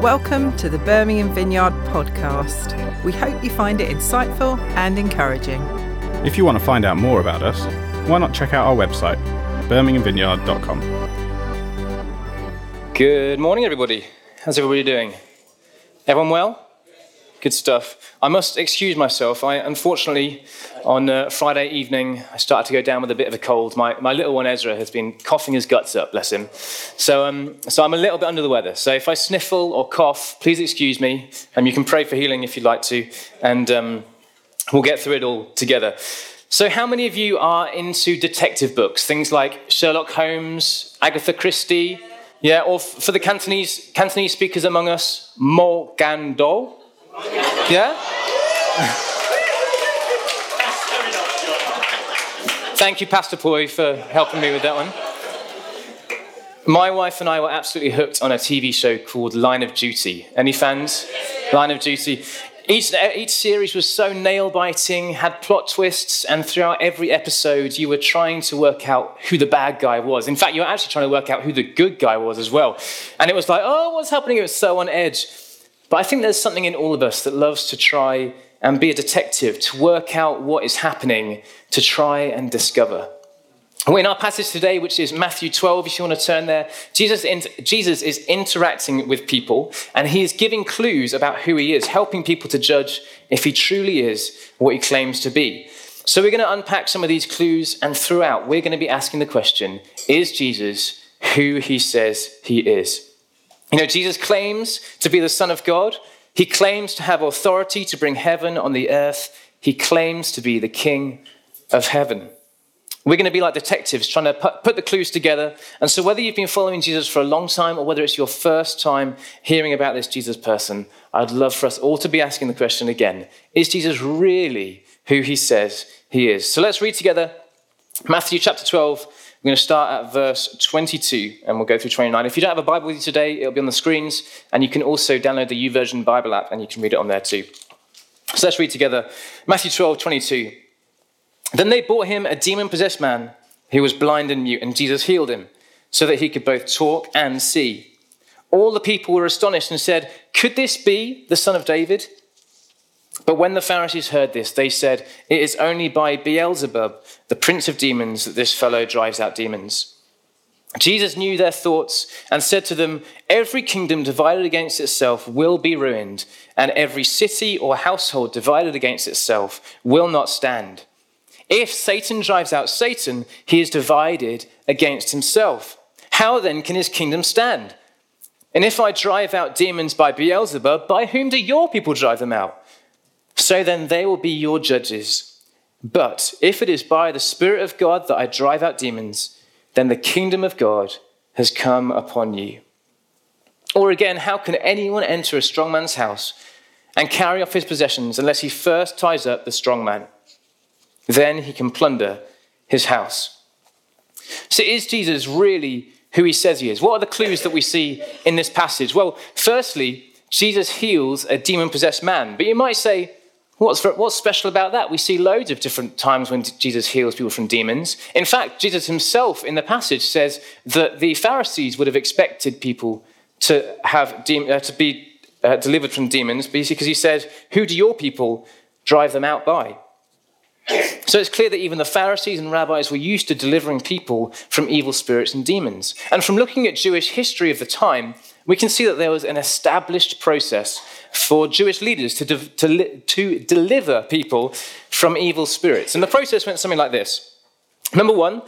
Welcome to the Birmingham Vineyard podcast. We hope you find it insightful and encouraging. If you want to find out more about us, why not check out our website, birminghamvineyard.com. Good morning, everybody. How's everybody doing? Everyone well? Good stuff. I must excuse myself. I unfortunately, on uh, Friday evening, I started to go down with a bit of a cold. My, my little one Ezra has been coughing his guts up, bless him. So, um, so I'm a little bit under the weather. So if I sniffle or cough, please excuse me. And you can pray for healing if you'd like to. And um, we'll get through it all together. So, how many of you are into detective books? Things like Sherlock Holmes, Agatha Christie, yeah, or f- for the Cantonese, Cantonese speakers among us, Mo Gan Do. Yeah? Thank you, Pastor Poi, for helping me with that one. My wife and I were absolutely hooked on a TV show called Line of Duty. Any fans? Line of Duty. Each, each series was so nail biting, had plot twists, and throughout every episode, you were trying to work out who the bad guy was. In fact, you were actually trying to work out who the good guy was as well. And it was like, oh, what's happening? It was so on edge. But I think there's something in all of us that loves to try and be a detective, to work out what is happening, to try and discover. In our passage today, which is Matthew 12, if you want to turn there, Jesus, Jesus is interacting with people and he is giving clues about who he is, helping people to judge if he truly is what he claims to be. So we're going to unpack some of these clues, and throughout, we're going to be asking the question Is Jesus who he says he is? You know, Jesus claims to be the Son of God. He claims to have authority to bring heaven on the earth. He claims to be the King of heaven. We're going to be like detectives trying to put the clues together. And so, whether you've been following Jesus for a long time or whether it's your first time hearing about this Jesus person, I'd love for us all to be asking the question again Is Jesus really who he says he is? So, let's read together Matthew chapter 12. We're going to start at verse 22 and we'll go through 29. If you don't have a Bible with you today, it'll be on the screens. And you can also download the YouVersion Bible app and you can read it on there too. So, let's read together Matthew 12, 22. Then they brought him a demon possessed man who was blind and mute, and Jesus healed him so that he could both talk and see. All the people were astonished and said, Could this be the son of David? But when the Pharisees heard this, they said, It is only by Beelzebub, the prince of demons, that this fellow drives out demons. Jesus knew their thoughts and said to them, Every kingdom divided against itself will be ruined, and every city or household divided against itself will not stand. If Satan drives out Satan, he is divided against himself. How then can his kingdom stand? And if I drive out demons by Beelzebub, by whom do your people drive them out? So then they will be your judges. But if it is by the Spirit of God that I drive out demons, then the kingdom of God has come upon you. Or again, how can anyone enter a strong man's house and carry off his possessions unless he first ties up the strong man? Then he can plunder his house. So, is Jesus really who he says he is? What are the clues that we see in this passage? Well, firstly, Jesus heals a demon possessed man. But you might say, what's, what's special about that? We see loads of different times when Jesus heals people from demons. In fact, Jesus himself in the passage says that the Pharisees would have expected people to, have de- uh, to be uh, delivered from demons because he said, Who do your people drive them out by? So it's clear that even the Pharisees and rabbis were used to delivering people from evil spirits and demons. And from looking at Jewish history of the time, we can see that there was an established process for Jewish leaders to, de- to, li- to deliver people from evil spirits. And the process went something like this Number one,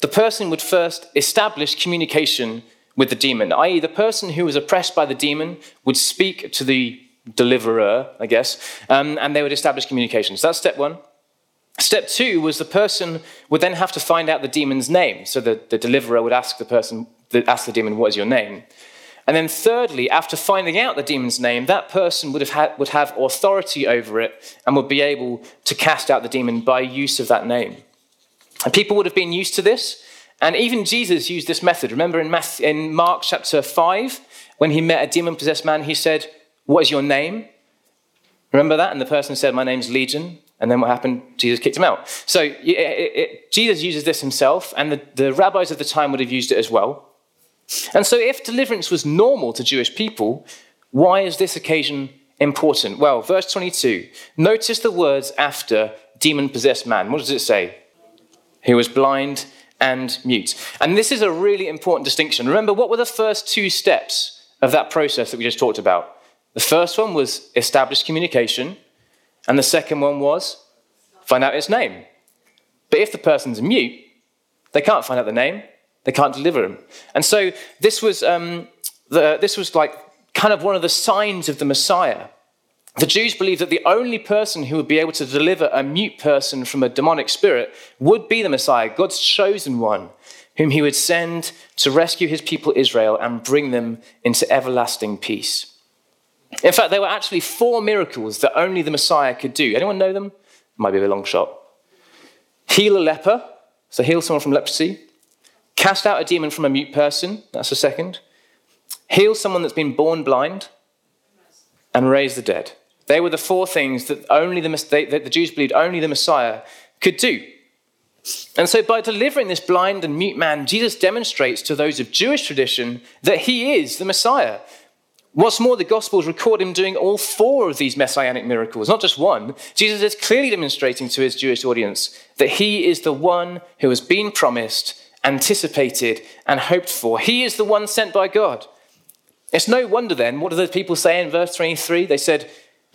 the person would first establish communication with the demon, i.e., the person who was oppressed by the demon would speak to the deliverer, I guess, um, and they would establish communication. So that's step one. Step two was the person would then have to find out the demon's name. So the, the deliverer would ask the person, ask the demon, what is your name? And then thirdly, after finding out the demon's name, that person would have, would have authority over it and would be able to cast out the demon by use of that name. And people would have been used to this. And even Jesus used this method. Remember in, in Mark chapter 5, when he met a demon possessed man, he said, What is your name? Remember that? And the person said, My name's Legion. And then what happened? Jesus kicked him out. So it, it, Jesus uses this himself, and the, the rabbis of the time would have used it as well. And so, if deliverance was normal to Jewish people, Why is this occasion important? Well, verse 22. Notice the words after demon possessed man. What does it say? He was blind and mute. And this is a really important distinction. Remember, what were the first two steps of that process that we just talked about? The first one was establish communication, and the second one was find out its name. But if the person's mute, they can't find out the name, they can't deliver him. And so this was, um, the, this was like kind of one of the signs of the Messiah. The Jews believed that the only person who would be able to deliver a mute person from a demonic spirit would be the Messiah, God's chosen one, whom he would send to rescue his people Israel and bring them into everlasting peace. In fact, there were actually four miracles that only the Messiah could do. Anyone know them? Might be a long shot. Heal a leper, so heal someone from leprosy. Cast out a demon from a mute person, that's the second. Heal someone that's been born blind. And raise the dead. They were the four things that only the, that the Jews believed only the Messiah could do. And so, by delivering this blind and mute man, Jesus demonstrates to those of Jewish tradition that he is the Messiah. What's more, the Gospels record him doing all four of these messianic miracles, not just one. Jesus is clearly demonstrating to his Jewish audience that he is the one who has been promised, anticipated, and hoped for. He is the one sent by God. It's no wonder then, what do those people say in verse 23? They said,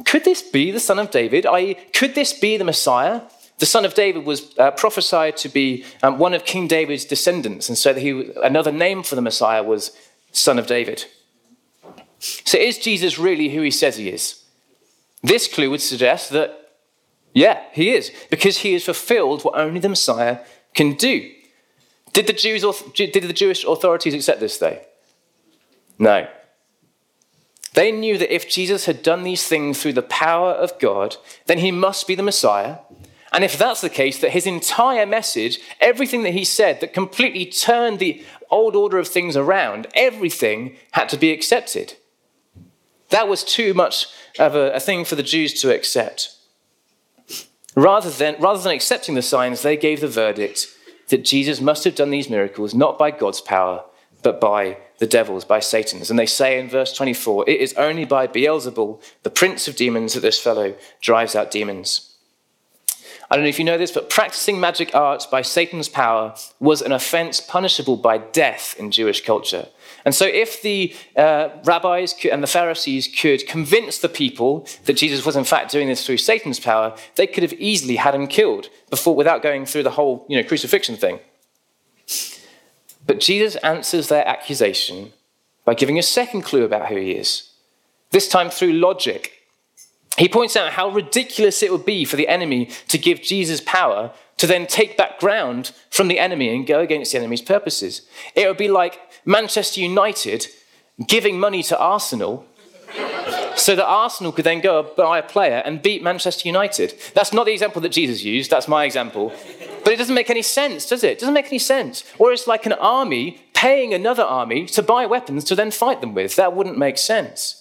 could this be the son of David? I, could this be the Messiah? The son of David was uh, prophesied to be um, one of King David's descendants, and so he, another name for the Messiah was son of David. So is Jesus really who he says he is? This clue would suggest that, yeah, he is, because he has fulfilled what only the Messiah can do. Did the, Jews, did the Jewish authorities accept this, though? No. They knew that if Jesus had done these things through the power of God, then he must be the Messiah. And if that's the case, that his entire message, everything that he said that completely turned the old order of things around, everything had to be accepted. That was too much of a, a thing for the Jews to accept. Rather than, rather than accepting the signs, they gave the verdict that Jesus must have done these miracles not by God's power, but by the devils, by Satan's. And they say in verse 24, it is only by Beelzebul, the prince of demons, that this fellow drives out demons. I don't know if you know this, but practicing magic arts by Satan's power was an offense punishable by death in Jewish culture. And so, if the uh, rabbis and the Pharisees could convince the people that Jesus was in fact doing this through Satan's power, they could have easily had him killed before, without going through the whole you know, crucifixion thing. But Jesus answers their accusation by giving a second clue about who he is, this time through logic. He points out how ridiculous it would be for the enemy to give Jesus power to then take back ground from the enemy and go against the enemy's purposes. It would be like Manchester United giving money to Arsenal so that Arsenal could then go buy a player and beat Manchester United. That's not the example that Jesus used, that's my example. But it doesn't make any sense, does it? It doesn't make any sense. Or it's like an army paying another army to buy weapons to then fight them with. That wouldn't make sense.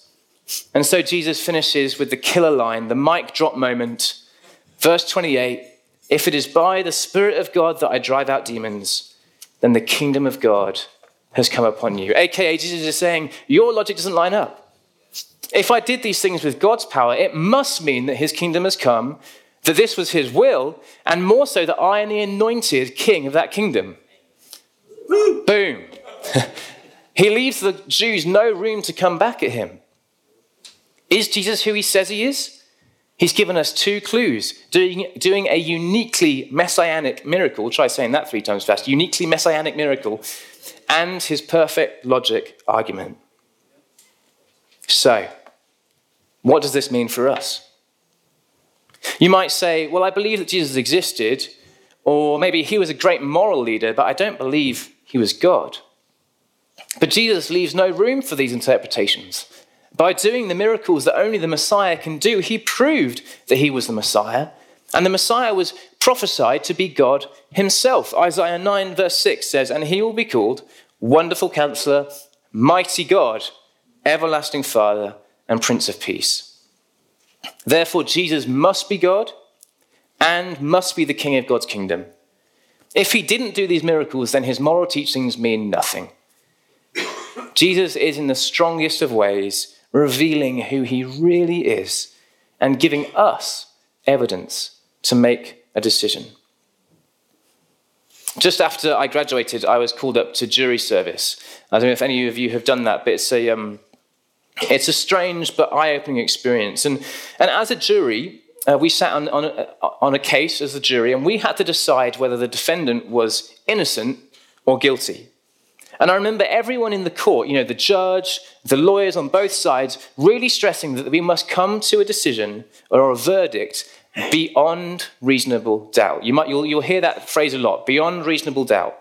And so Jesus finishes with the killer line, the mic drop moment. Verse 28 If it is by the Spirit of God that I drive out demons, then the kingdom of God has come upon you. AKA, Jesus is saying, Your logic doesn't line up. If I did these things with God's power, it must mean that his kingdom has come that this was his will, and more so that I am the anointed king of that kingdom. Boom. he leaves the Jews no room to come back at him. Is Jesus who he says he is? He's given us two clues doing, doing a uniquely messianic miracle. Try saying that three times fast. Uniquely messianic miracle, and his perfect logic argument. So, what does this mean for us? You might say, Well, I believe that Jesus existed, or maybe he was a great moral leader, but I don't believe he was God. But Jesus leaves no room for these interpretations. By doing the miracles that only the Messiah can do, he proved that he was the Messiah. And the Messiah was prophesied to be God himself. Isaiah 9, verse 6 says, And he will be called Wonderful Counselor, Mighty God, Everlasting Father, and Prince of Peace. Therefore, Jesus must be God and must be the king of God's kingdom. If he didn't do these miracles, then his moral teachings mean nothing. Jesus is, in the strongest of ways, revealing who he really is and giving us evidence to make a decision. Just after I graduated, I was called up to jury service. I don't know if any of you have done that, but it's a, um, it's a strange but eye opening experience. And, and as a jury, uh, we sat on, on, a, on a case as a jury, and we had to decide whether the defendant was innocent or guilty. And I remember everyone in the court, you know, the judge, the lawyers on both sides, really stressing that we must come to a decision or a verdict beyond reasonable doubt. You might, you'll, you'll hear that phrase a lot beyond reasonable doubt.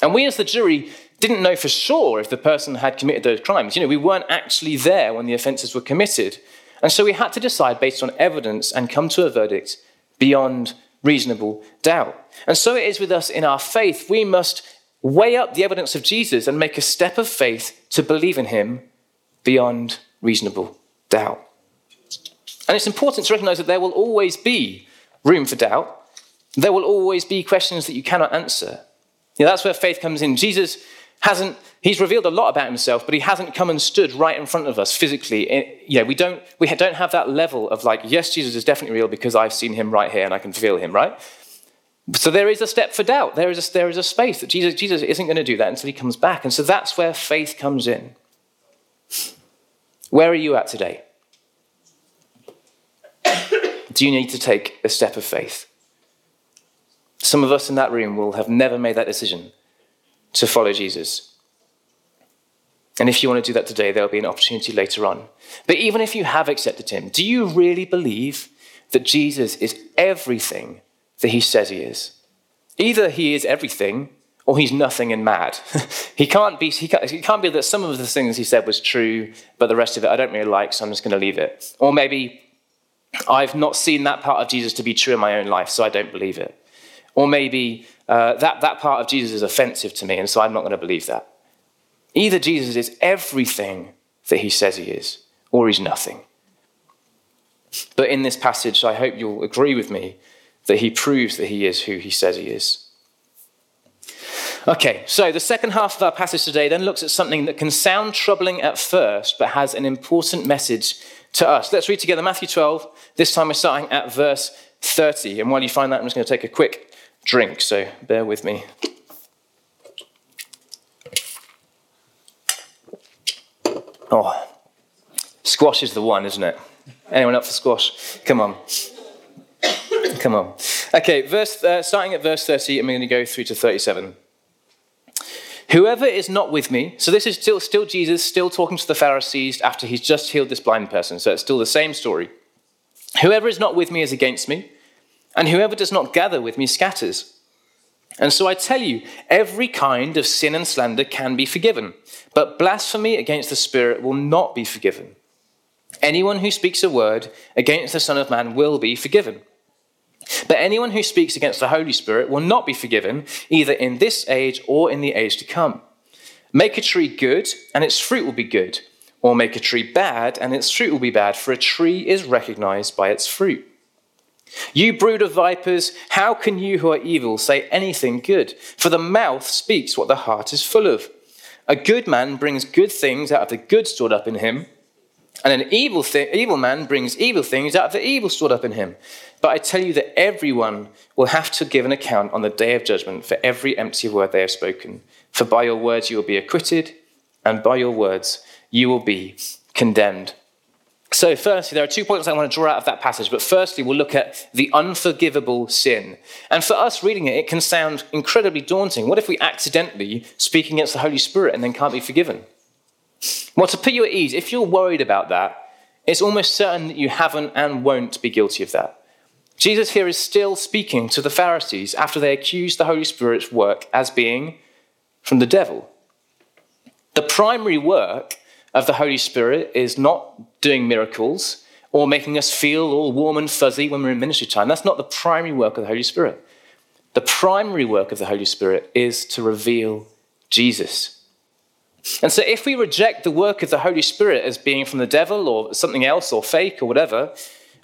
And we, as the jury, didn't know for sure if the person had committed those crimes. You know, we weren't actually there when the offences were committed. And so we had to decide based on evidence and come to a verdict beyond reasonable doubt. And so it is with us in our faith. We must weigh up the evidence of Jesus and make a step of faith to believe in him beyond reasonable doubt. And it's important to recognize that there will always be room for doubt. There will always be questions that you cannot answer. You know, that's where faith comes in. Jesus hasn't, he's revealed a lot about himself, but he hasn't come and stood right in front of us physically. Yeah, we don't, we don't have that level of like, yes, Jesus is definitely real because I've seen him right here and I can feel him, right? So there is a step for doubt. There is a, there is a space that Jesus, Jesus isn't going to do that until he comes back. And so that's where faith comes in. Where are you at today? Do you need to take a step of faith? Some of us in that room will have never made that decision to follow Jesus. And if you want to do that today, there'll be an opportunity later on. But even if you have accepted him, do you really believe that Jesus is everything that he says he is? Either he is everything or he's nothing and mad. he, can't be, he, can't, he can't be that some of the things he said was true, but the rest of it I don't really like, so I'm just going to leave it. Or maybe I've not seen that part of Jesus to be true in my own life, so I don't believe it. Or maybe uh, that, that part of Jesus is offensive to me, and so I'm not going to believe that. Either Jesus is everything that he says he is, or he's nothing. But in this passage, I hope you'll agree with me that he proves that he is who he says he is. Okay, so the second half of our passage today then looks at something that can sound troubling at first, but has an important message to us. Let's read together Matthew 12. This time we're starting at verse 30. And while you find that, I'm just going to take a quick drink, so bear with me. Oh, squash is the one, isn't it? Anyone up for squash? Come on. Come on. Okay, verse, uh, starting at verse 30, I'm going to go through to 37. Whoever is not with me, so this is still, still Jesus, still talking to the Pharisees after he's just healed this blind person, so it's still the same story. Whoever is not with me is against me, and whoever does not gather with me scatters. And so I tell you, every kind of sin and slander can be forgiven, but blasphemy against the Spirit will not be forgiven. Anyone who speaks a word against the Son of Man will be forgiven. But anyone who speaks against the Holy Spirit will not be forgiven, either in this age or in the age to come. Make a tree good, and its fruit will be good, or make a tree bad, and its fruit will be bad, for a tree is recognized by its fruit. You brood of vipers, how can you who are evil say anything good? For the mouth speaks what the heart is full of. A good man brings good things out of the good stored up in him, and an evil, th- evil man brings evil things out of the evil stored up in him. But I tell you that everyone will have to give an account on the day of judgment for every empty word they have spoken. For by your words you will be acquitted, and by your words you will be condemned. So, firstly, there are two points I want to draw out of that passage. But firstly, we'll look at the unforgivable sin. And for us reading it, it can sound incredibly daunting. What if we accidentally speak against the Holy Spirit and then can't be forgiven? Well, to put you at ease, if you're worried about that, it's almost certain that you haven't and won't be guilty of that. Jesus here is still speaking to the Pharisees after they accuse the Holy Spirit's work as being from the devil. The primary work of the Holy Spirit is not doing miracles or making us feel all warm and fuzzy when we're in ministry time. That's not the primary work of the Holy Spirit. The primary work of the Holy Spirit is to reveal Jesus. And so, if we reject the work of the Holy Spirit as being from the devil or something else or fake or whatever,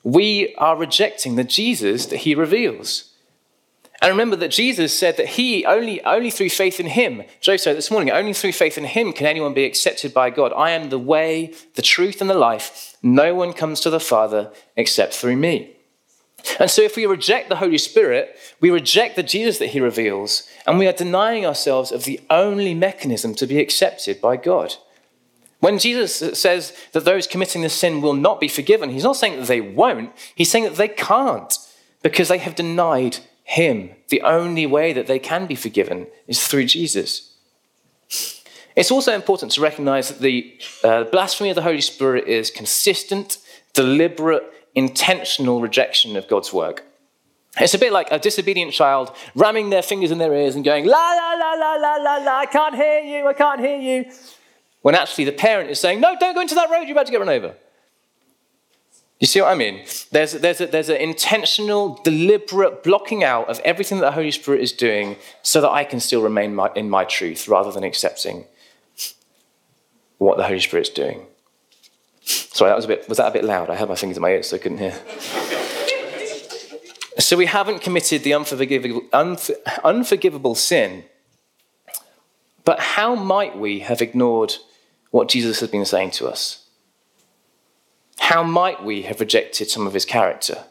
we are rejecting the Jesus that he reveals. And remember that Jesus said that he only, only through faith in him, Joe said this morning, only through faith in him can anyone be accepted by God. I am the way, the truth, and the life. No one comes to the Father except through me. And so if we reject the Holy Spirit, we reject the Jesus that he reveals, and we are denying ourselves of the only mechanism to be accepted by God. When Jesus says that those committing the sin will not be forgiven, he's not saying that they won't, he's saying that they can't because they have denied him. The only way that they can be forgiven is through Jesus. It's also important to recognize that the uh, blasphemy of the Holy Spirit is consistent, deliberate, intentional rejection of God's work. It's a bit like a disobedient child ramming their fingers in their ears and going, la, la, la, la, la, la, la, I can't hear you, I can't hear you. When actually the parent is saying, no, don't go into that road, you're about to get run over. You see what I mean? There's, there's, a, there's an intentional, deliberate blocking out of everything that the Holy Spirit is doing so that I can still remain my, in my truth rather than accepting what the Holy Spirit's doing. Sorry, that was a bit, was that a bit loud? I had my fingers in my ears so I couldn't hear. so we haven't committed the unforgivable, unforgivable sin. But how might we have ignored what Jesus has been saying to us? How might we have rejected some of his character?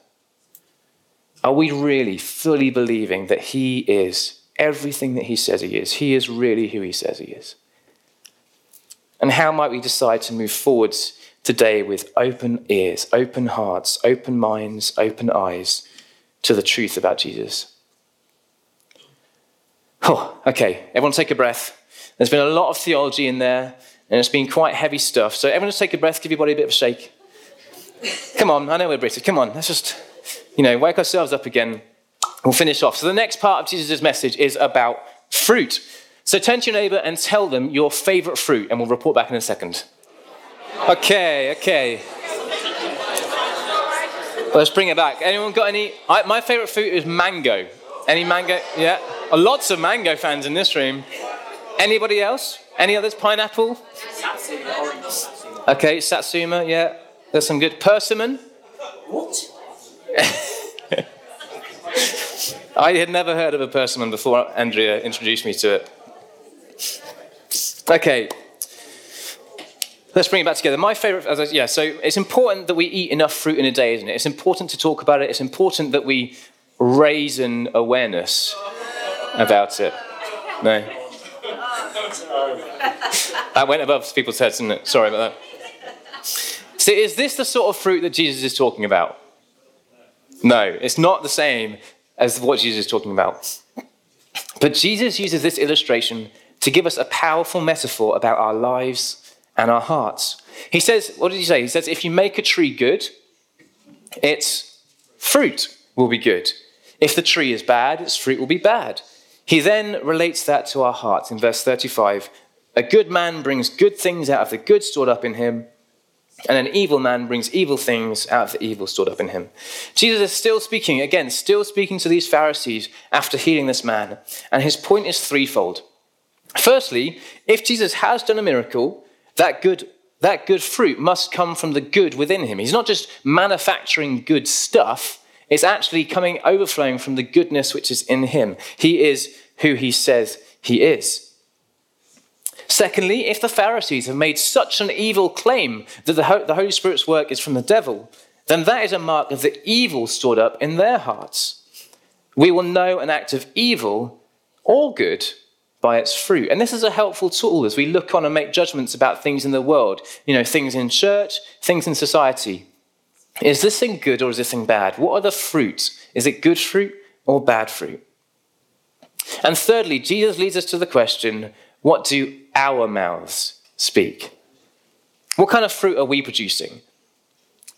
Are we really fully believing that he is everything that he says he is? He is really who he says he is. And how might we decide to move forwards today with open ears, open hearts, open minds, open eyes to the truth about Jesus? Oh, okay, everyone take a breath. There's been a lot of theology in there, and it's been quite heavy stuff. So everyone just take a breath, give your body a bit of a shake. Come on, I know we're British. Come on, let's just, you know, wake ourselves up again. We'll finish off. So the next part of Jesus' message is about fruit. So turn to your neighbor and tell them your favorite fruit, and we'll report back in a second. Okay, okay. Let's bring it back. Anyone got any? I, my favorite fruit is mango. Any mango? Yeah. Oh, lots of mango fans in this room. Anybody else? Any others? Pineapple? Okay, satsuma, yeah. There's some good persimmon. What? I had never heard of a persimmon before Andrea introduced me to it. Okay, let's bring it back together. My favorite, as I, yeah, so it's important that we eat enough fruit in a day, isn't it? It's important to talk about it. It's important that we raise an awareness about it. No? that went above people's heads, didn't it? Sorry about that. So, is this the sort of fruit that Jesus is talking about? No, it's not the same as what Jesus is talking about. But Jesus uses this illustration to give us a powerful metaphor about our lives and our hearts. He says, what did he say? He says, if you make a tree good, its fruit will be good. If the tree is bad, its fruit will be bad. He then relates that to our hearts in verse 35. A good man brings good things out of the good stored up in him, and an evil man brings evil things out of the evil stored up in him. Jesus is still speaking, again, still speaking to these Pharisees after healing this man. And his point is threefold. Firstly, if Jesus has done a miracle, that good, that good fruit must come from the good within him. He's not just manufacturing good stuff, it's actually coming, overflowing from the goodness which is in him. He is who he says he is. Secondly, if the Pharisees have made such an evil claim that the Holy Spirit's work is from the devil, then that is a mark of the evil stored up in their hearts. We will know an act of evil or good by its fruit. And this is a helpful tool as we look on and make judgments about things in the world, you know, things in church, things in society. Is this thing good or is this thing bad? What are the fruits? Is it good fruit or bad fruit? And thirdly, Jesus leads us to the question what do our mouths speak? What kind of fruit are we producing?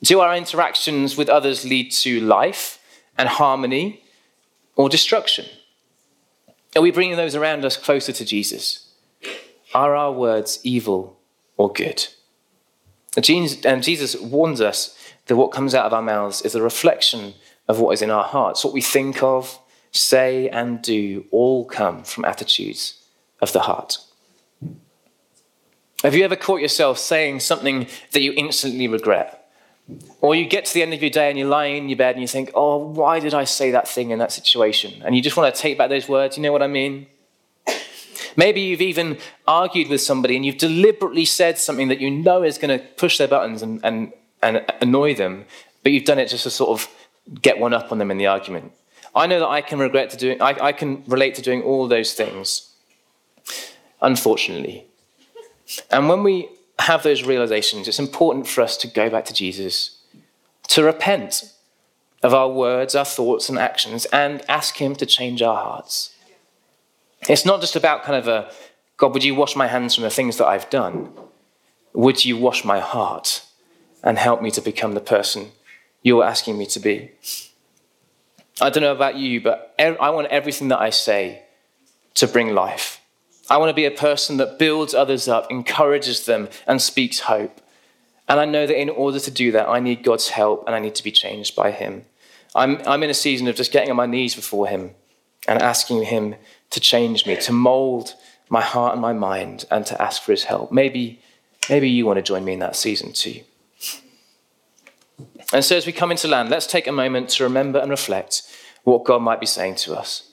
Do our interactions with others lead to life and harmony or destruction? Are we bringing those around us closer to Jesus? Are our words evil or good? And Jesus warns us that what comes out of our mouths is a reflection of what is in our hearts. What we think of, say, and do all come from attitudes of the heart. Have you ever caught yourself saying something that you instantly regret? Or you get to the end of your day and you're lying in your bed and you think, oh, why did I say that thing in that situation? And you just want to take back those words. You know what I mean? Maybe you've even argued with somebody and you've deliberately said something that you know is going to push their buttons and, and, and annoy them, but you've done it just to sort of get one up on them in the argument. I know that I can regret to doing, I, I can relate to doing all those things, unfortunately. And when we have those realizations, it's important for us to go back to Jesus, to repent of our words, our thoughts, and actions, and ask Him to change our hearts. It's not just about kind of a, God, would you wash my hands from the things that I've done? Would you wash my heart and help me to become the person you're asking me to be? I don't know about you, but I want everything that I say to bring life. I want to be a person that builds others up, encourages them, and speaks hope. And I know that in order to do that, I need God's help and I need to be changed by Him. I'm, I'm in a season of just getting on my knees before Him and asking Him to change me, to mold my heart and my mind, and to ask for His help. Maybe, maybe you want to join me in that season too. And so, as we come into land, let's take a moment to remember and reflect what God might be saying to us.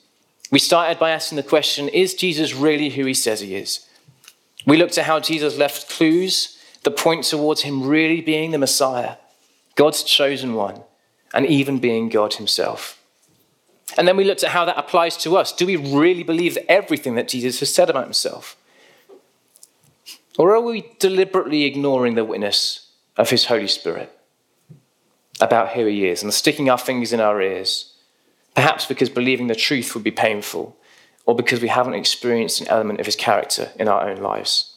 We started by asking the question Is Jesus really who he says he is? We looked at how Jesus left clues that point towards him really being the Messiah, God's chosen one, and even being God himself. And then we looked at how that applies to us. Do we really believe everything that Jesus has said about himself? Or are we deliberately ignoring the witness of his Holy Spirit about who he is and sticking our fingers in our ears? Perhaps because believing the truth would be painful, or because we haven't experienced an element of his character in our own lives.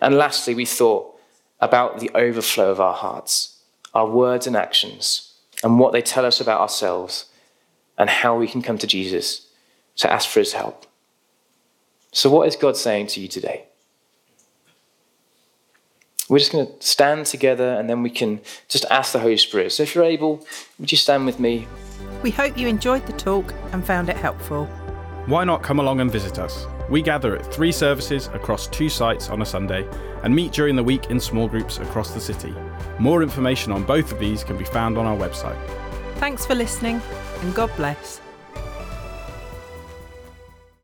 And lastly, we thought about the overflow of our hearts, our words and actions, and what they tell us about ourselves, and how we can come to Jesus to ask for his help. So, what is God saying to you today? We're just going to stand together and then we can just ask the Holy Spirit. So, if you're able, would you stand with me? We hope you enjoyed the talk and found it helpful. Why not come along and visit us? We gather at three services across two sites on a Sunday and meet during the week in small groups across the city. More information on both of these can be found on our website. Thanks for listening and God bless.